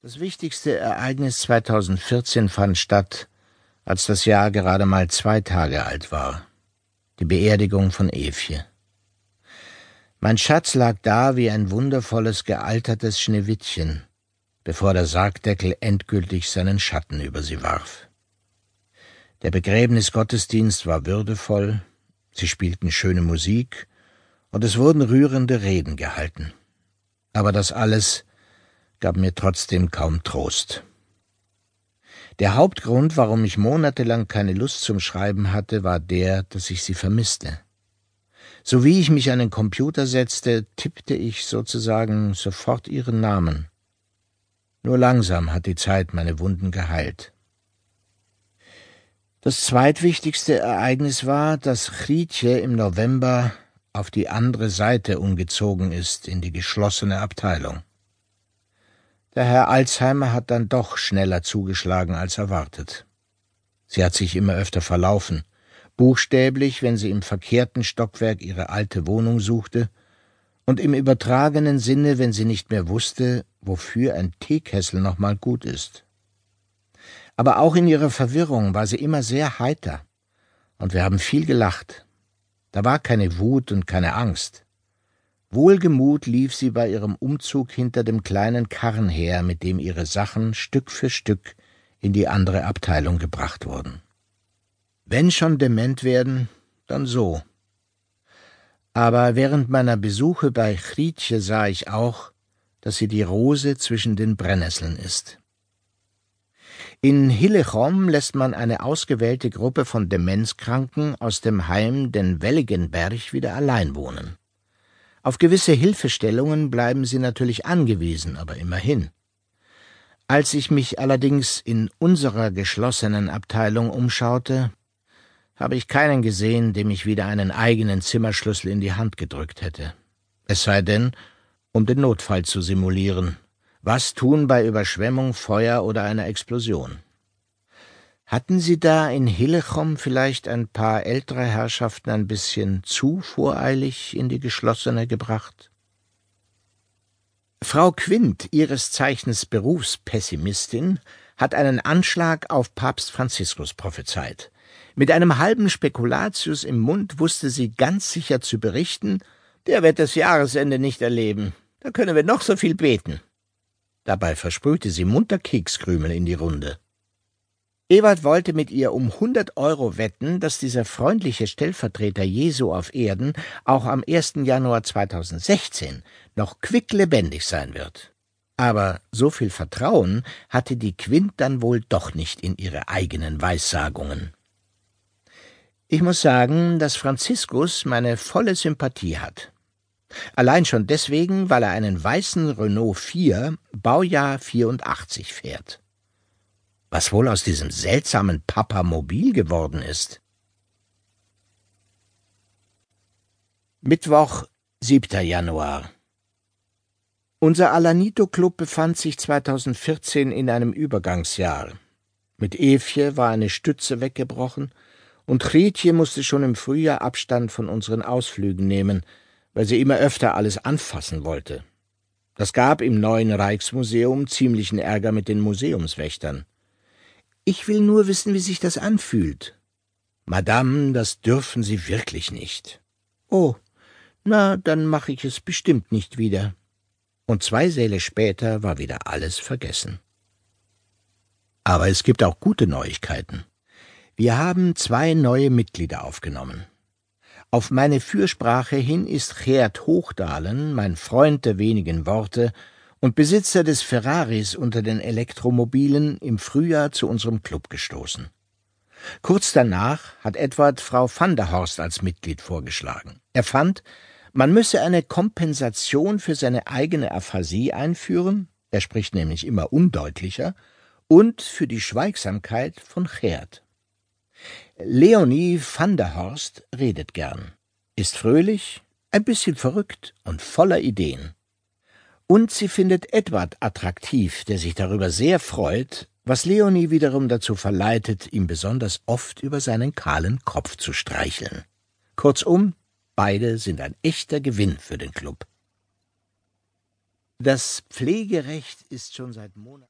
Das wichtigste Ereignis 2014 fand statt, als das Jahr gerade mal zwei Tage alt war. Die Beerdigung von Evje. Mein Schatz lag da wie ein wundervolles, gealtertes Schneewittchen, bevor der Sargdeckel endgültig seinen Schatten über sie warf. Der Begräbnisgottesdienst war würdevoll, sie spielten schöne Musik, und es wurden rührende Reden gehalten. Aber das alles gab mir trotzdem kaum Trost. Der Hauptgrund, warum ich monatelang keine Lust zum Schreiben hatte, war der, dass ich sie vermisste. So wie ich mich an den Computer setzte, tippte ich sozusagen sofort ihren Namen. Nur langsam hat die Zeit meine Wunden geheilt. Das zweitwichtigste Ereignis war, dass Chritje im November auf die andere Seite umgezogen ist, in die geschlossene Abteilung. Der Herr Alzheimer hat dann doch schneller zugeschlagen als erwartet. Sie hat sich immer öfter verlaufen, buchstäblich, wenn sie im verkehrten Stockwerk ihre alte Wohnung suchte, und im übertragenen Sinne, wenn sie nicht mehr wusste, wofür ein Teekessel noch mal gut ist. Aber auch in ihrer Verwirrung war sie immer sehr heiter, und wir haben viel gelacht. Da war keine Wut und keine Angst. Wohlgemut lief sie bei ihrem Umzug hinter dem kleinen Karren her, mit dem ihre Sachen Stück für Stück in die andere Abteilung gebracht wurden. Wenn schon dement werden, dann so. Aber während meiner Besuche bei Chritje sah ich auch, dass sie die Rose zwischen den Brennnesseln ist. In Hillechom lässt man eine ausgewählte Gruppe von Demenzkranken aus dem Heim den Welligenberg wieder allein wohnen. Auf gewisse Hilfestellungen bleiben sie natürlich angewiesen, aber immerhin. Als ich mich allerdings in unserer geschlossenen Abteilung umschaute, habe ich keinen gesehen, dem ich wieder einen eigenen Zimmerschlüssel in die Hand gedrückt hätte. Es sei denn, um den Notfall zu simulieren. Was tun bei Überschwemmung, Feuer oder einer Explosion? Hatten Sie da in Hillechom vielleicht ein paar ältere Herrschaften ein bisschen zu voreilig in die geschlossene gebracht? Frau Quint, ihres Zeichens Berufspessimistin, hat einen Anschlag auf Papst Franziskus prophezeit. Mit einem halben Spekulatius im Mund wusste sie ganz sicher zu berichten, der wird das Jahresende nicht erleben. Da können wir noch so viel beten. Dabei versprühte sie munter Kekskrümel in die Runde. Ewald wollte mit ihr um hundert Euro wetten, dass dieser freundliche Stellvertreter Jesu auf Erden auch am 1. Januar 2016 noch quicklebendig sein wird. Aber so viel Vertrauen hatte die Quint dann wohl doch nicht in ihre eigenen Weissagungen. Ich muss sagen, dass Franziskus meine volle Sympathie hat. Allein schon deswegen, weil er einen weißen Renault 4 Baujahr 84 fährt was wohl aus diesem seltsamen Papamobil geworden ist. Mittwoch, 7. Januar. Unser Alanito-Club befand sich 2014 in einem Übergangsjahr. Mit Evje war eine Stütze weggebrochen, und Chrietje musste schon im Frühjahr Abstand von unseren Ausflügen nehmen, weil sie immer öfter alles anfassen wollte. Das gab im neuen Rijksmuseum ziemlichen Ärger mit den Museumswächtern. Ich will nur wissen, wie sich das anfühlt. Madame, das dürfen Sie wirklich nicht. Oh, na, dann mache ich es bestimmt nicht wieder. Und zwei Säle später war wieder alles vergessen. Aber es gibt auch gute Neuigkeiten. Wir haben zwei neue Mitglieder aufgenommen. Auf meine Fürsprache hin ist Gerd Hochdalen, mein Freund der wenigen Worte, und Besitzer des Ferraris unter den Elektromobilen im Frühjahr zu unserem Club gestoßen. Kurz danach hat Edward Frau van der Horst als Mitglied vorgeschlagen. Er fand, man müsse eine Kompensation für seine eigene Aphasie einführen, er spricht nämlich immer undeutlicher, und für die Schweigsamkeit von Gerd. Leonie van der Horst redet gern, ist fröhlich, ein bisschen verrückt und voller Ideen. Und sie findet Edward attraktiv, der sich darüber sehr freut, was Leonie wiederum dazu verleitet, ihm besonders oft über seinen kahlen Kopf zu streicheln. Kurzum, beide sind ein echter Gewinn für den Club. Das Pflegerecht ist schon seit Monaten